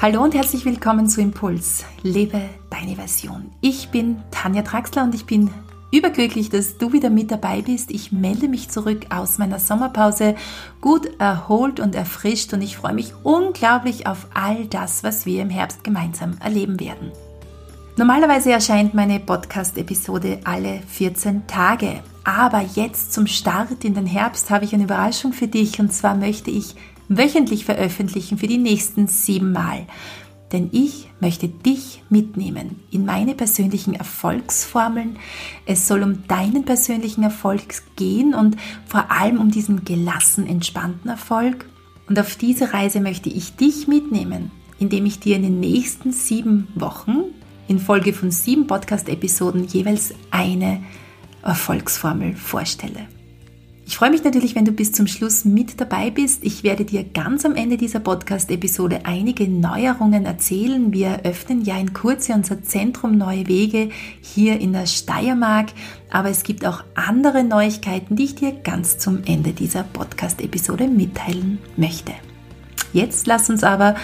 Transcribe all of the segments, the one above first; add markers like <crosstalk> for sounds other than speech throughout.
Hallo und herzlich willkommen zu Impuls. Lebe deine Version. Ich bin Tanja Traxler und ich bin überglücklich, dass du wieder mit dabei bist. Ich melde mich zurück aus meiner Sommerpause, gut erholt und erfrischt und ich freue mich unglaublich auf all das, was wir im Herbst gemeinsam erleben werden. Normalerweise erscheint meine Podcast-Episode alle 14 Tage, aber jetzt zum Start in den Herbst habe ich eine Überraschung für dich und zwar möchte ich wöchentlich veröffentlichen für die nächsten sieben Mal. Denn ich möchte dich mitnehmen in meine persönlichen Erfolgsformeln. Es soll um deinen persönlichen Erfolg gehen und vor allem um diesen gelassen, entspannten Erfolg. Und auf diese Reise möchte ich dich mitnehmen, indem ich dir in den nächsten sieben Wochen in Folge von sieben Podcast-Episoden jeweils eine Erfolgsformel vorstelle. Ich freue mich natürlich, wenn du bis zum Schluss mit dabei bist. Ich werde dir ganz am Ende dieser Podcast-Episode einige Neuerungen erzählen. Wir öffnen ja in Kurze unser Zentrum Neue Wege hier in der Steiermark. Aber es gibt auch andere Neuigkeiten, die ich dir ganz zum Ende dieser Podcast-Episode mitteilen möchte. Jetzt lass uns aber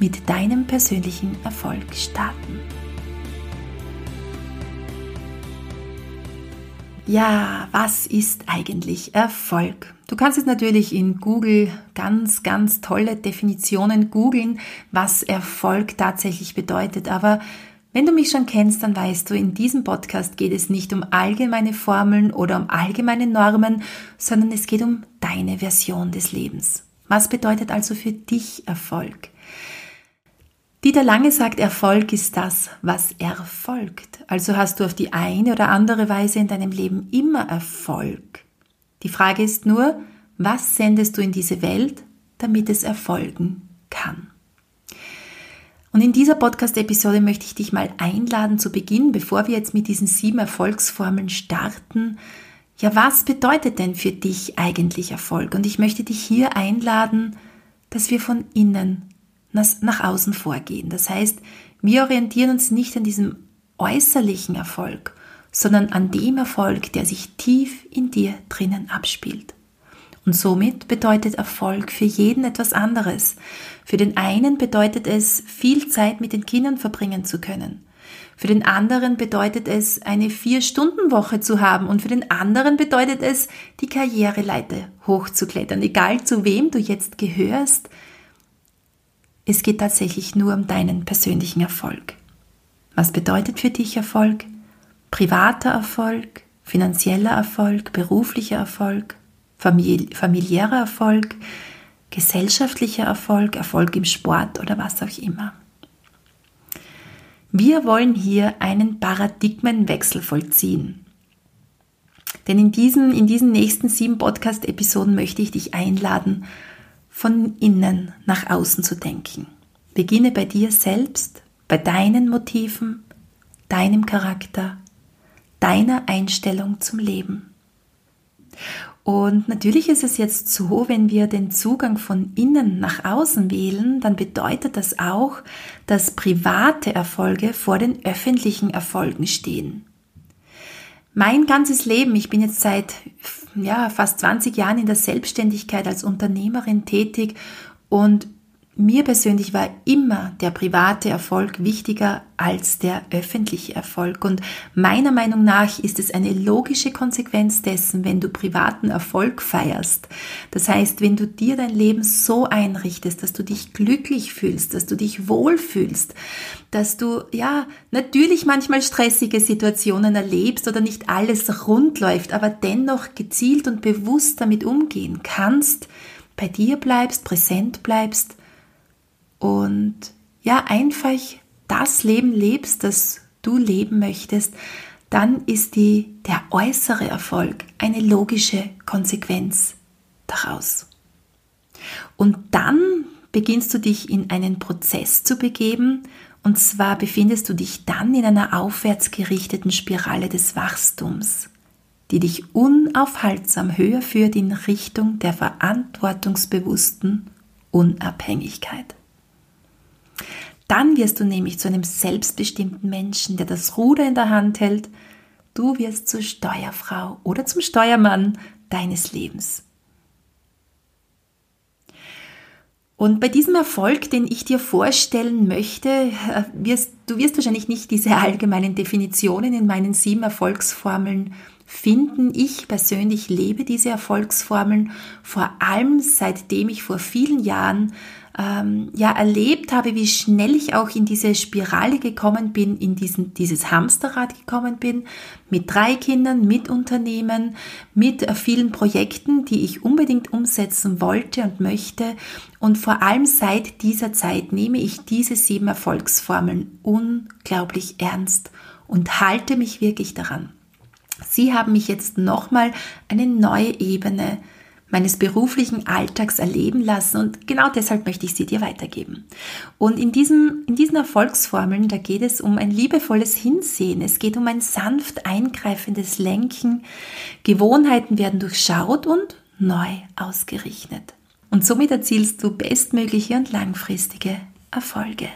mit deinem persönlichen Erfolg starten. Ja, was ist eigentlich Erfolg? Du kannst es natürlich in Google ganz, ganz tolle Definitionen googeln, was Erfolg tatsächlich bedeutet. Aber wenn du mich schon kennst, dann weißt du, in diesem Podcast geht es nicht um allgemeine Formeln oder um allgemeine Normen, sondern es geht um deine Version des Lebens. Was bedeutet also für dich Erfolg? Dieter Lange sagt, Erfolg ist das, was erfolgt. Also hast du auf die eine oder andere Weise in deinem Leben immer Erfolg. Die Frage ist nur, was sendest du in diese Welt, damit es erfolgen kann? Und in dieser Podcast-Episode möchte ich dich mal einladen zu Beginn, bevor wir jetzt mit diesen sieben Erfolgsformeln starten. Ja, was bedeutet denn für dich eigentlich Erfolg? Und ich möchte dich hier einladen, dass wir von innen nach außen vorgehen. Das heißt, wir orientieren uns nicht an diesem äußerlichen Erfolg, sondern an dem Erfolg, der sich tief in dir drinnen abspielt. Und somit bedeutet Erfolg für jeden etwas anderes. Für den einen bedeutet es, viel Zeit mit den Kindern verbringen zu können. Für den anderen bedeutet es, eine Vier-Stunden-Woche zu haben und für den anderen bedeutet es, die Karriereleiter hochzuklettern. Egal zu wem du jetzt gehörst, es geht tatsächlich nur um deinen persönlichen Erfolg. Was bedeutet für dich Erfolg? Privater Erfolg, finanzieller Erfolg, beruflicher Erfolg, familiärer Erfolg, gesellschaftlicher Erfolg, Erfolg im Sport oder was auch immer. Wir wollen hier einen Paradigmenwechsel vollziehen. Denn in diesen, in diesen nächsten sieben Podcast-Episoden möchte ich dich einladen, von innen nach außen zu denken. Beginne bei dir selbst, bei deinen Motiven, deinem Charakter, deiner Einstellung zum Leben. Und natürlich ist es jetzt so, wenn wir den Zugang von innen nach außen wählen, dann bedeutet das auch, dass private Erfolge vor den öffentlichen Erfolgen stehen. Mein ganzes Leben, ich bin jetzt seit ja, fast 20 Jahren in der Selbstständigkeit als Unternehmerin tätig und mir persönlich war immer der private Erfolg wichtiger als der öffentliche Erfolg. Und meiner Meinung nach ist es eine logische Konsequenz dessen, wenn du privaten Erfolg feierst. Das heißt, wenn du dir dein Leben so einrichtest, dass du dich glücklich fühlst, dass du dich wohlfühlst, dass du, ja, natürlich manchmal stressige Situationen erlebst oder nicht alles rund läuft, aber dennoch gezielt und bewusst damit umgehen kannst, bei dir bleibst, präsent bleibst, und ja, einfach das Leben lebst, das du leben möchtest, dann ist die, der äußere Erfolg eine logische Konsequenz daraus. Und dann beginnst du dich in einen Prozess zu begeben, und zwar befindest du dich dann in einer aufwärts gerichteten Spirale des Wachstums, die dich unaufhaltsam höher führt in Richtung der verantwortungsbewussten Unabhängigkeit. Dann wirst du nämlich zu einem selbstbestimmten Menschen, der das Ruder in der Hand hält. Du wirst zur Steuerfrau oder zum Steuermann deines Lebens. Und bei diesem Erfolg, den ich dir vorstellen möchte, äh, wirst, du wirst wahrscheinlich nicht diese allgemeinen Definitionen in meinen sieben Erfolgsformeln finden. Ich persönlich lebe diese Erfolgsformeln vor allem seitdem ich vor vielen Jahren ähm, ja erlebt habe, wie schnell ich auch in diese Spirale gekommen bin, in diesen, dieses Hamsterrad gekommen bin, mit drei Kindern, mit Unternehmen, mit äh, vielen Projekten, die ich unbedingt umsetzen wollte und möchte. Und vor allem seit dieser Zeit nehme ich diese sieben Erfolgsformeln unglaublich ernst und halte mich wirklich daran. Sie haben mich jetzt nochmal eine neue Ebene meines beruflichen Alltags erleben lassen und genau deshalb möchte ich sie dir weitergeben. Und in, diesem, in diesen Erfolgsformeln, da geht es um ein liebevolles Hinsehen, es geht um ein sanft eingreifendes Lenken, Gewohnheiten werden durchschaut und neu ausgerichtet. Und somit erzielst du bestmögliche und langfristige Erfolge.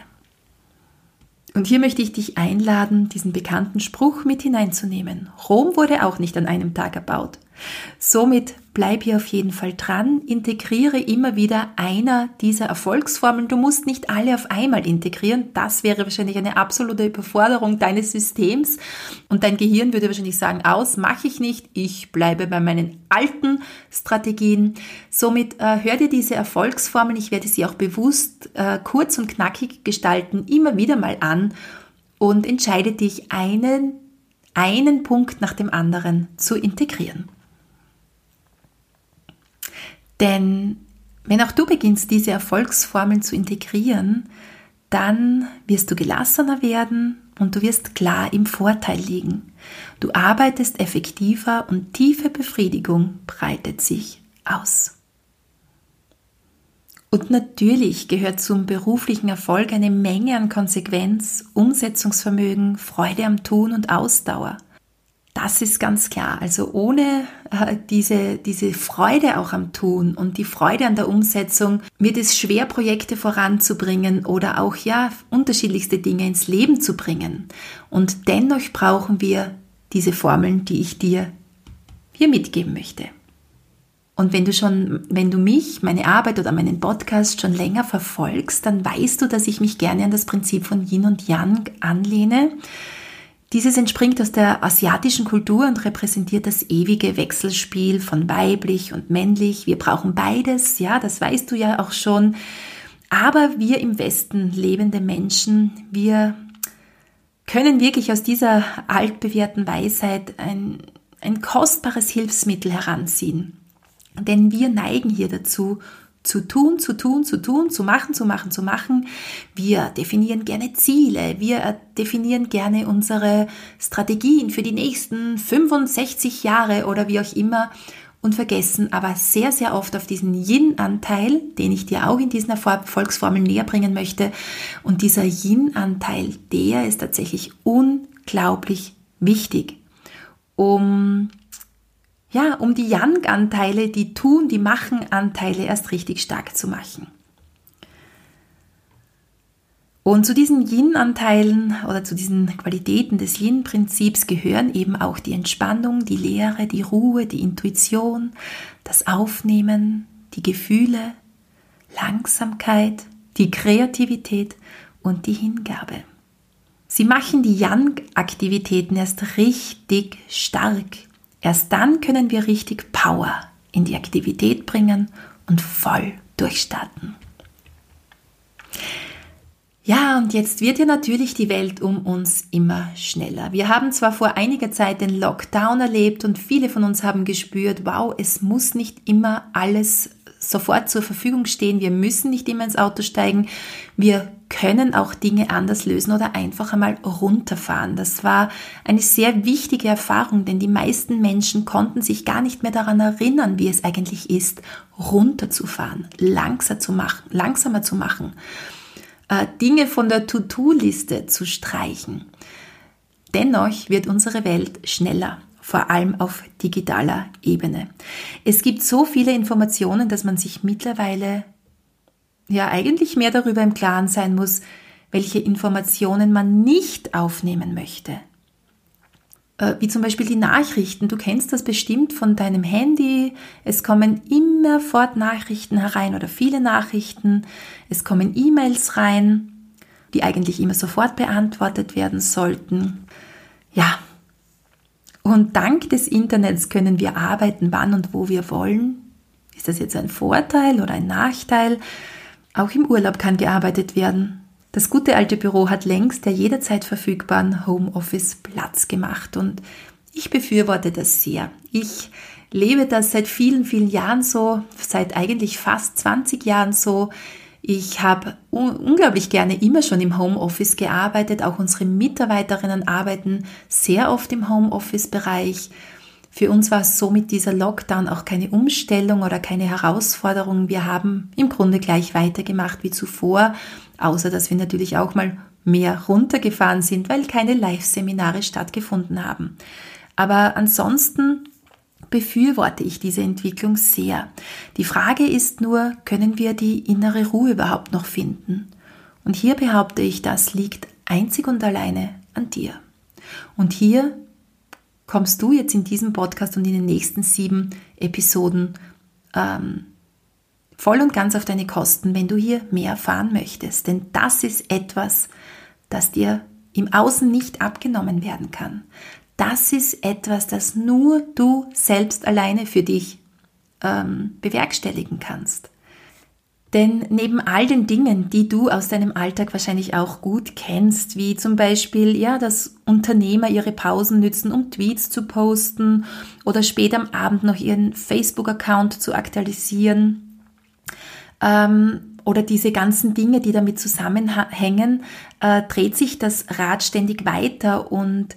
Und hier möchte ich dich einladen, diesen bekannten Spruch mit hineinzunehmen. Rom wurde auch nicht an einem Tag erbaut. Somit bleib hier auf jeden Fall dran, integriere immer wieder einer dieser Erfolgsformeln. Du musst nicht alle auf einmal integrieren. Das wäre wahrscheinlich eine absolute Überforderung deines Systems. Und dein Gehirn würde wahrscheinlich sagen, aus, mache ich nicht. Ich bleibe bei meinen alten Strategien. Somit äh, hör dir diese Erfolgsformeln, ich werde sie auch bewusst äh, kurz und knackig gestalten, immer wieder mal an und entscheide dich, einen, einen Punkt nach dem anderen zu integrieren. Denn wenn auch du beginnst, diese Erfolgsformeln zu integrieren, dann wirst du gelassener werden und du wirst klar im Vorteil liegen. Du arbeitest effektiver und tiefe Befriedigung breitet sich aus. Und natürlich gehört zum beruflichen Erfolg eine Menge an Konsequenz, Umsetzungsvermögen, Freude am Tun und Ausdauer. Das ist ganz klar. Also ohne äh, diese, diese Freude auch am Tun und die Freude an der Umsetzung wird es schwer, Projekte voranzubringen oder auch ja unterschiedlichste Dinge ins Leben zu bringen. Und dennoch brauchen wir diese Formeln, die ich dir hier mitgeben möchte. Und wenn du schon, wenn du mich, meine Arbeit oder meinen Podcast schon länger verfolgst, dann weißt du, dass ich mich gerne an das Prinzip von Yin und Yang anlehne. Dieses entspringt aus der asiatischen Kultur und repräsentiert das ewige Wechselspiel von weiblich und männlich. Wir brauchen beides, ja, das weißt du ja auch schon. Aber wir im Westen lebende Menschen, wir können wirklich aus dieser altbewährten Weisheit ein, ein kostbares Hilfsmittel heranziehen. Denn wir neigen hier dazu, zu tun, zu tun, zu tun, zu machen, zu machen, zu machen. Wir definieren gerne Ziele, wir definieren gerne unsere Strategien für die nächsten 65 Jahre oder wie auch immer und vergessen aber sehr, sehr oft auf diesen Yin-Anteil, den ich dir auch in diesen Erfolgsformeln näher bringen möchte. Und dieser Yin-Anteil, der ist tatsächlich unglaublich wichtig, um ja, um die Yang-Anteile, die Tun, die Machen-Anteile erst richtig stark zu machen. Und zu diesen Yin-Anteilen oder zu diesen Qualitäten des Yin-Prinzips gehören eben auch die Entspannung, die Lehre, die Ruhe, die Intuition, das Aufnehmen, die Gefühle, Langsamkeit, die Kreativität und die Hingabe. Sie machen die Yang-Aktivitäten erst richtig stark Erst dann können wir richtig Power in die Aktivität bringen und voll durchstarten. Ja, und jetzt wird ja natürlich die Welt um uns immer schneller. Wir haben zwar vor einiger Zeit den Lockdown erlebt und viele von uns haben gespürt, wow, es muss nicht immer alles sofort zur Verfügung stehen. Wir müssen nicht immer ins Auto steigen. Wir können auch Dinge anders lösen oder einfach einmal runterfahren. Das war eine sehr wichtige Erfahrung, denn die meisten Menschen konnten sich gar nicht mehr daran erinnern, wie es eigentlich ist, runterzufahren, langsamer zu machen, langsamer zu machen, äh, Dinge von der To-Do-Liste zu streichen. Dennoch wird unsere Welt schneller vor allem auf digitaler Ebene. Es gibt so viele Informationen, dass man sich mittlerweile ja eigentlich mehr darüber im Klaren sein muss, welche Informationen man nicht aufnehmen möchte. äh, wie zum Beispiel die Nachrichten. Du kennst das bestimmt von deinem Handy. Es kommen immerfort Nachrichten herein oder viele Nachrichten. Es kommen E-Mails rein, die eigentlich immer sofort beantwortet werden sollten. Ja. Und dank des Internets können wir arbeiten, wann und wo wir wollen. Ist das jetzt ein Vorteil oder ein Nachteil? Auch im Urlaub kann gearbeitet werden. Das gute alte Büro hat längst der jederzeit verfügbaren Homeoffice Platz gemacht und ich befürworte das sehr. Ich lebe das seit vielen, vielen Jahren so, seit eigentlich fast 20 Jahren so. Ich habe un unglaublich gerne immer schon im Homeoffice gearbeitet. Auch unsere Mitarbeiterinnen arbeiten sehr oft im Homeoffice-Bereich. Für uns war es so mit dieser Lockdown auch keine Umstellung oder keine Herausforderung. Wir haben im Grunde gleich weitergemacht wie zuvor, außer dass wir natürlich auch mal mehr runtergefahren sind, weil keine Live-Seminare stattgefunden haben. Aber ansonsten befürworte ich diese Entwicklung sehr. Die Frage ist nur, können wir die innere Ruhe überhaupt noch finden? Und hier behaupte ich, das liegt einzig und alleine an dir. Und hier kommst du jetzt in diesem Podcast und in den nächsten sieben Episoden ähm, voll und ganz auf deine Kosten, wenn du hier mehr erfahren möchtest. Denn das ist etwas, das dir im Außen nicht abgenommen werden kann. Das ist etwas, das nur du selbst alleine für dich ähm, bewerkstelligen kannst. Denn neben all den Dingen, die du aus deinem Alltag wahrscheinlich auch gut kennst, wie zum Beispiel, ja, dass Unternehmer ihre Pausen nützen, um Tweets zu posten oder spät am Abend noch ihren Facebook-Account zu aktualisieren, ähm, oder diese ganzen Dinge, die damit zusammenhängen, äh, dreht sich das Rad ständig weiter und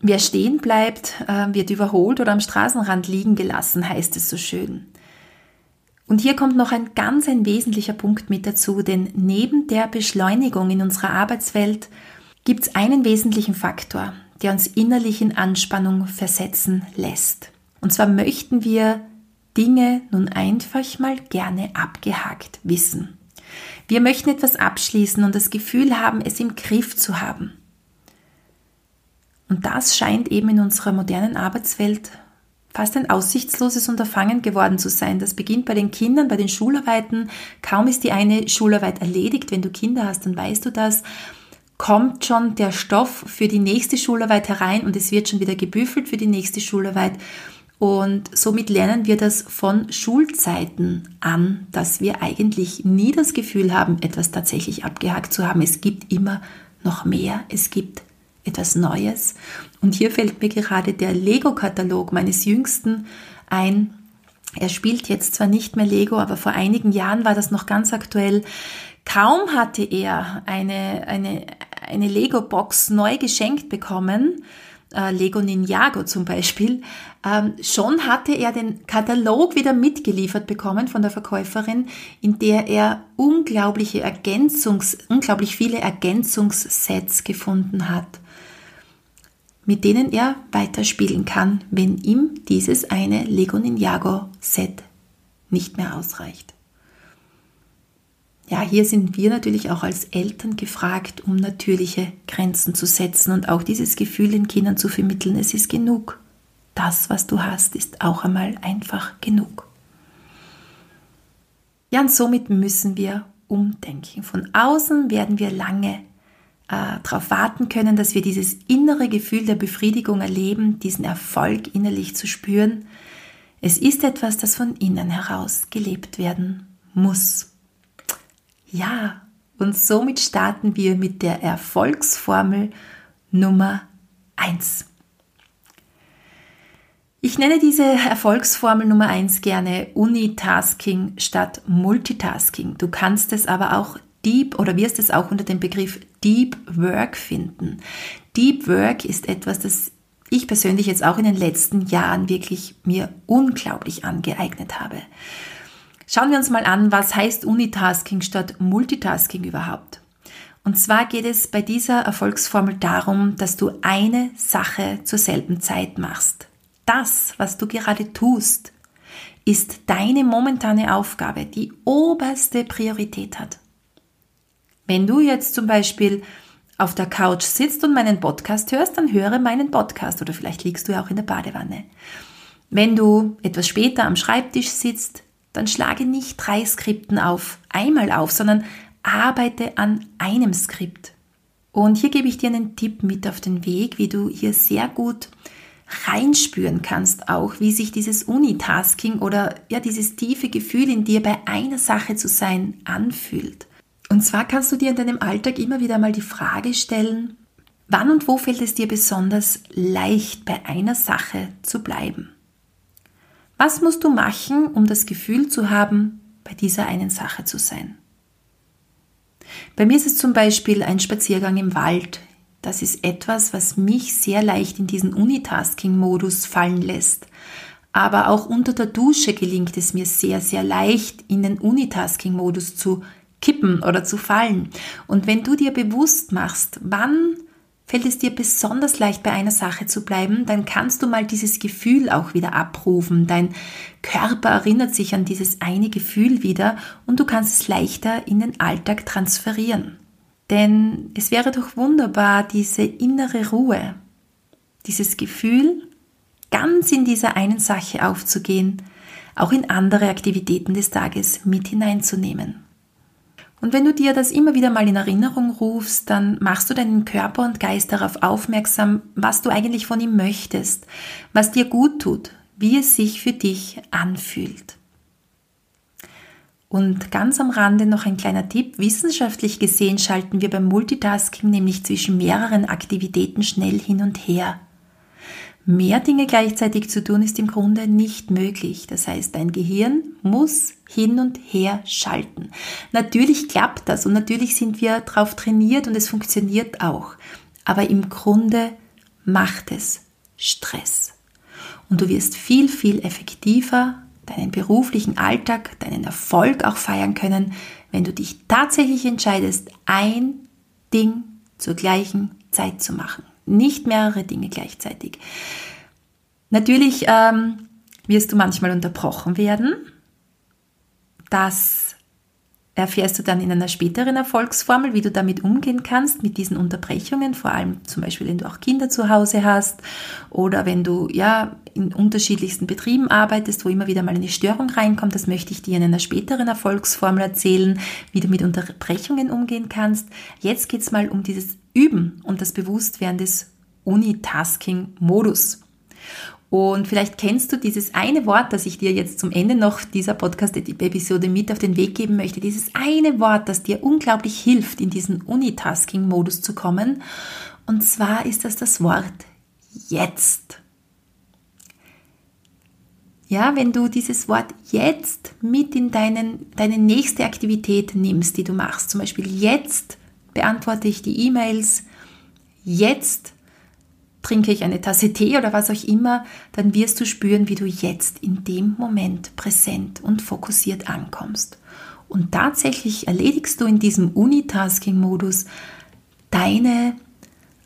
wer stehen bleibt, äh, wird überholt oder am Straßenrand liegen gelassen, heißt es so schön. Und hier kommt noch ein ganz ein wesentlicher Punkt mit dazu, denn neben der Beschleunigung in unserer Arbeitswelt gibt es einen wesentlichen Faktor, der uns innerlich in Anspannung versetzen lässt. Und zwar möchten wir Dinge nun einfach mal gerne abgehakt wissen. Wir möchten etwas abschließen und das Gefühl haben, es im Griff zu haben. Und das scheint eben in unserer modernen Arbeitswelt fast ein aussichtsloses Unterfangen geworden zu sein. Das beginnt bei den Kindern, bei den Schularbeiten. Kaum ist die eine Schularbeit erledigt, wenn du Kinder hast, dann weißt du das, kommt schon der Stoff für die nächste Schularbeit herein und es wird schon wieder gebüffelt für die nächste Schularbeit. Und somit lernen wir das von Schulzeiten an, dass wir eigentlich nie das Gefühl haben, etwas tatsächlich abgehakt zu haben. Es gibt immer noch mehr. Es gibt etwas Neues. Und hier fällt mir gerade der Lego-Katalog meines Jüngsten ein. Er spielt jetzt zwar nicht mehr Lego, aber vor einigen Jahren war das noch ganz aktuell. Kaum hatte er eine, eine, eine Lego-Box neu geschenkt bekommen, äh, Lego Ninjago zum Beispiel, ähm, schon hatte er den Katalog wieder mitgeliefert bekommen von der Verkäuferin, in der er unglaubliche Ergänzungs, unglaublich viele Ergänzungssets gefunden hat mit denen er weiterspielen kann, wenn ihm dieses eine Lego Ninjago Set nicht mehr ausreicht. Ja, hier sind wir natürlich auch als Eltern gefragt, um natürliche Grenzen zu setzen und auch dieses Gefühl den Kindern zu vermitteln, es ist genug. Das, was du hast, ist auch einmal einfach genug. Ja, und somit müssen wir umdenken. Von außen werden wir lange äh, darauf warten können, dass wir dieses innere Gefühl der Befriedigung erleben, diesen Erfolg innerlich zu spüren. Es ist etwas, das von innen heraus gelebt werden muss. Ja, und somit starten wir mit der Erfolgsformel Nummer 1. Ich nenne diese Erfolgsformel Nummer 1 gerne Unitasking statt Multitasking. Du kannst es aber auch Deep oder wirst es auch unter dem Begriff Deep Work finden. Deep Work ist etwas, das ich persönlich jetzt auch in den letzten Jahren wirklich mir unglaublich angeeignet habe. Schauen wir uns mal an, was heißt Unitasking statt Multitasking überhaupt. Und zwar geht es bei dieser Erfolgsformel darum, dass du eine Sache zur selben Zeit machst. Das, was du gerade tust, ist deine momentane Aufgabe, die oberste Priorität hat. Wenn du jetzt zum Beispiel auf der Couch sitzt und meinen Podcast hörst, dann höre meinen Podcast oder vielleicht liegst du ja auch in der Badewanne. Wenn du etwas später am Schreibtisch sitzt, dann schlage nicht drei Skripten auf einmal auf, sondern arbeite an einem Skript. Und hier gebe ich dir einen Tipp mit auf den Weg, wie du hier sehr gut reinspüren kannst, auch wie sich dieses Unitasking oder ja dieses tiefe Gefühl in dir bei einer Sache zu sein anfühlt. Und zwar kannst du dir in deinem Alltag immer wieder mal die Frage stellen, wann und wo fällt es dir besonders leicht bei einer Sache zu bleiben? Was musst du machen, um das Gefühl zu haben, bei dieser einen Sache zu sein? Bei mir ist es zum Beispiel ein Spaziergang im Wald. Das ist etwas, was mich sehr leicht in diesen Unitasking-Modus fallen lässt. Aber auch unter der Dusche gelingt es mir sehr, sehr leicht, in den Unitasking-Modus zu kippen oder zu fallen. Und wenn du dir bewusst machst, wann fällt es dir besonders leicht bei einer Sache zu bleiben, dann kannst du mal dieses Gefühl auch wieder abrufen. Dein Körper erinnert sich an dieses eine Gefühl wieder und du kannst es leichter in den Alltag transferieren. Denn es wäre doch wunderbar, diese innere Ruhe, dieses Gefühl, ganz in dieser einen Sache aufzugehen, auch in andere Aktivitäten des Tages mit hineinzunehmen. Und wenn du dir das immer wieder mal in Erinnerung rufst, dann machst du deinen Körper und Geist darauf aufmerksam, was du eigentlich von ihm möchtest, was dir gut tut, wie es sich für dich anfühlt. Und ganz am Rande noch ein kleiner Tipp. Wissenschaftlich gesehen schalten wir beim Multitasking nämlich zwischen mehreren Aktivitäten schnell hin und her. Mehr Dinge gleichzeitig zu tun ist im Grunde nicht möglich. Das heißt, dein Gehirn muss hin und her schalten. Natürlich klappt das und natürlich sind wir darauf trainiert und es funktioniert auch. Aber im Grunde macht es Stress. Und du wirst viel, viel effektiver deinen beruflichen Alltag, deinen Erfolg auch feiern können, wenn du dich tatsächlich entscheidest, ein Ding zur gleichen Zeit zu machen nicht mehrere Dinge gleichzeitig. Natürlich ähm, wirst du manchmal unterbrochen werden. Das erfährst du dann in einer späteren Erfolgsformel, wie du damit umgehen kannst, mit diesen Unterbrechungen, vor allem zum Beispiel, wenn du auch Kinder zu Hause hast oder wenn du ja in unterschiedlichsten Betrieben arbeitest, wo immer wieder mal eine Störung reinkommt. Das möchte ich dir in einer späteren Erfolgsformel erzählen, wie du mit Unterbrechungen umgehen kannst. Jetzt geht es mal um dieses Üben und das Bewusstwerden des Unitasking-Modus. Und vielleicht kennst du dieses eine Wort, das ich dir jetzt zum Ende noch dieser Podcast-Episode mit auf den Weg geben möchte. Dieses eine Wort, das dir unglaublich hilft, in diesen Unitasking-Modus zu kommen. Und zwar ist das das Wort jetzt. Ja, wenn du dieses Wort jetzt mit in deinen, deine nächste Aktivität nimmst, die du machst, zum Beispiel jetzt beantworte ich die E-Mails, jetzt trinke ich eine Tasse Tee oder was auch immer, dann wirst du spüren, wie du jetzt in dem Moment präsent und fokussiert ankommst. Und tatsächlich erledigst du in diesem Unitasking-Modus deine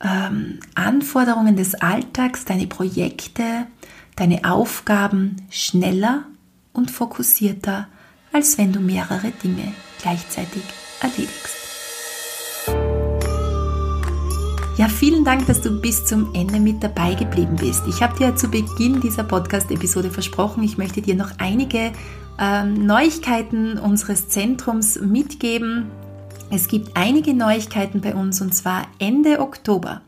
ähm, Anforderungen des Alltags, deine Projekte, deine Aufgaben schneller und fokussierter, als wenn du mehrere Dinge gleichzeitig erledigst. Ja, vielen Dank, dass du bis zum Ende mit dabei geblieben bist. Ich habe dir zu Beginn dieser Podcast-Episode versprochen, ich möchte dir noch einige ähm, Neuigkeiten unseres Zentrums mitgeben. Es gibt einige Neuigkeiten bei uns und zwar Ende Oktober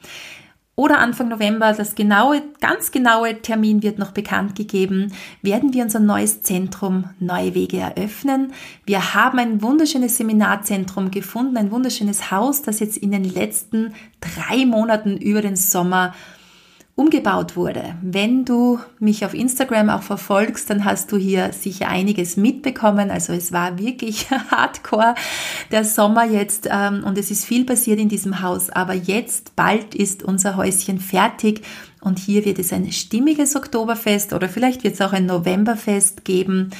oder Anfang November, das genaue, ganz genaue Termin wird noch bekannt gegeben, werden wir unser neues Zentrum Neue Wege eröffnen. Wir haben ein wunderschönes Seminarzentrum gefunden, ein wunderschönes Haus, das jetzt in den letzten drei Monaten über den Sommer umgebaut wurde. Wenn du mich auf Instagram auch verfolgst, dann hast du hier sicher einiges mitbekommen. Also es war wirklich <laughs> hardcore der Sommer jetzt ähm, und es ist viel passiert in diesem Haus. Aber jetzt bald ist unser Häuschen fertig und hier wird es ein stimmiges Oktoberfest oder vielleicht wird es auch ein Novemberfest geben.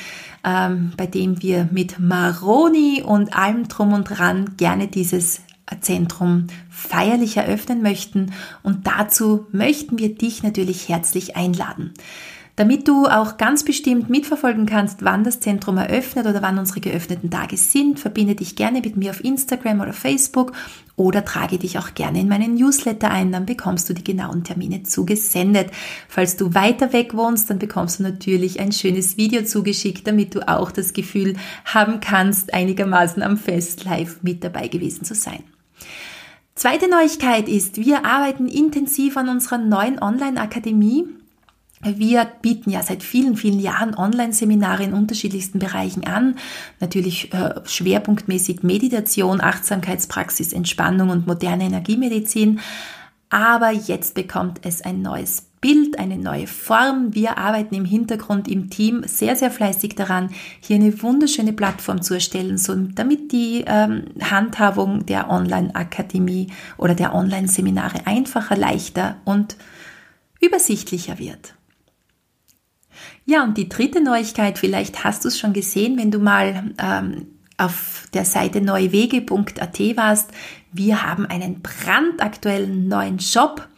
Ähm, bei dem wir mit Maroni und allem drum und dran gerne dieses Zentrum feierlich eröffnen möchten und dazu möchten wir dich natürlich herzlich einladen. Damit du auch ganz bestimmt mitverfolgen kannst, wann das Zentrum eröffnet oder wann unsere geöffneten Tage sind, verbinde dich gerne mit mir auf Instagram oder Facebook oder trage dich auch gerne in meinen Newsletter ein, dann bekommst du die genauen Termine zugesendet. Falls du weiter weg wohnst, dann bekommst du natürlich ein schönes Video zugeschickt, damit du auch das Gefühl haben kannst, einigermaßen am Fest live mit dabei gewesen zu sein. Zweite Neuigkeit ist, wir arbeiten intensiv an unserer neuen Online-Akademie. Wir bieten ja seit vielen, vielen Jahren Online-Seminare in unterschiedlichsten Bereichen an. Natürlich äh, schwerpunktmäßig Meditation, Achtsamkeitspraxis, Entspannung und moderne Energiemedizin. Aber jetzt bekommt es ein neues Bild, eine neue Form. Wir arbeiten im Hintergrund im Team sehr, sehr fleißig daran, hier eine wunderschöne Plattform zu erstellen, so damit die ähm, Handhabung der Online-Akademie oder der Online-Seminare einfacher, leichter und übersichtlicher wird. Ja, und die dritte Neuigkeit, vielleicht hast du es schon gesehen, wenn du mal ähm, auf der Seite neuewege.at warst. Wir haben einen brandaktuellen neuen Shop.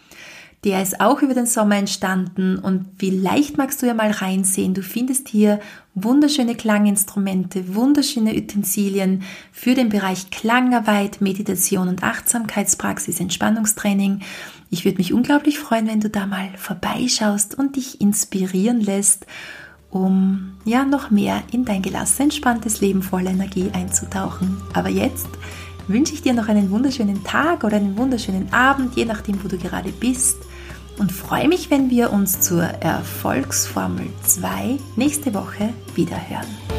Der ist auch über den Sommer entstanden und vielleicht magst du ja mal reinsehen. Du findest hier wunderschöne Klanginstrumente, wunderschöne Utensilien für den Bereich Klangarbeit, Meditation und Achtsamkeitspraxis, Entspannungstraining. Ich würde mich unglaublich freuen, wenn du da mal vorbeischaust und dich inspirieren lässt, um ja noch mehr in dein gelassen, entspanntes Leben voller Energie einzutauchen. Aber jetzt wünsche ich dir noch einen wunderschönen Tag oder einen wunderschönen Abend, je nachdem, wo du gerade bist. Und freue mich, wenn wir uns zur Erfolgsformel 2 nächste Woche wieder hören.